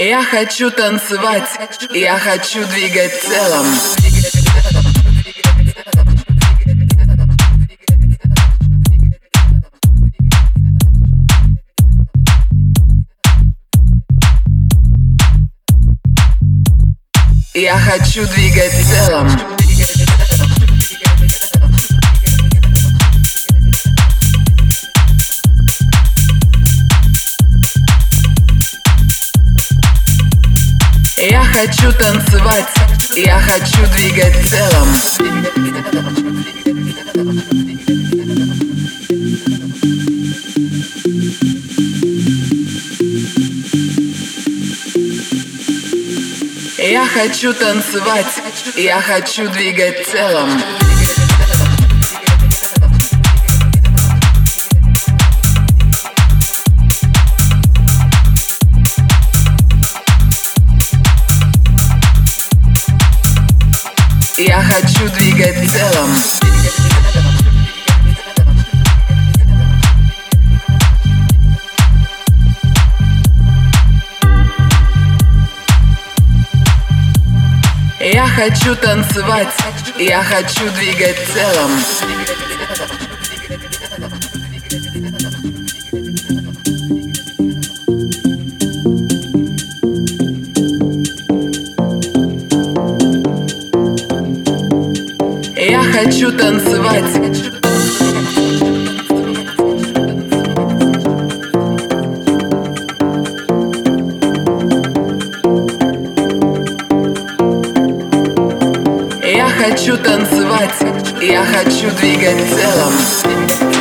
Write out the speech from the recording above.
Я хочу танцевать, я хочу двигать телом. Я хочу двигать телом. Я хочу танцевать, я хочу двигать телом. Я хочу танцевать, я хочу двигать телом. Я хочу двигать телом. Я хочу танцевать, я хочу двигать телом. Хочу танцевать. Я хочу танцевать, я хочу двигать телом.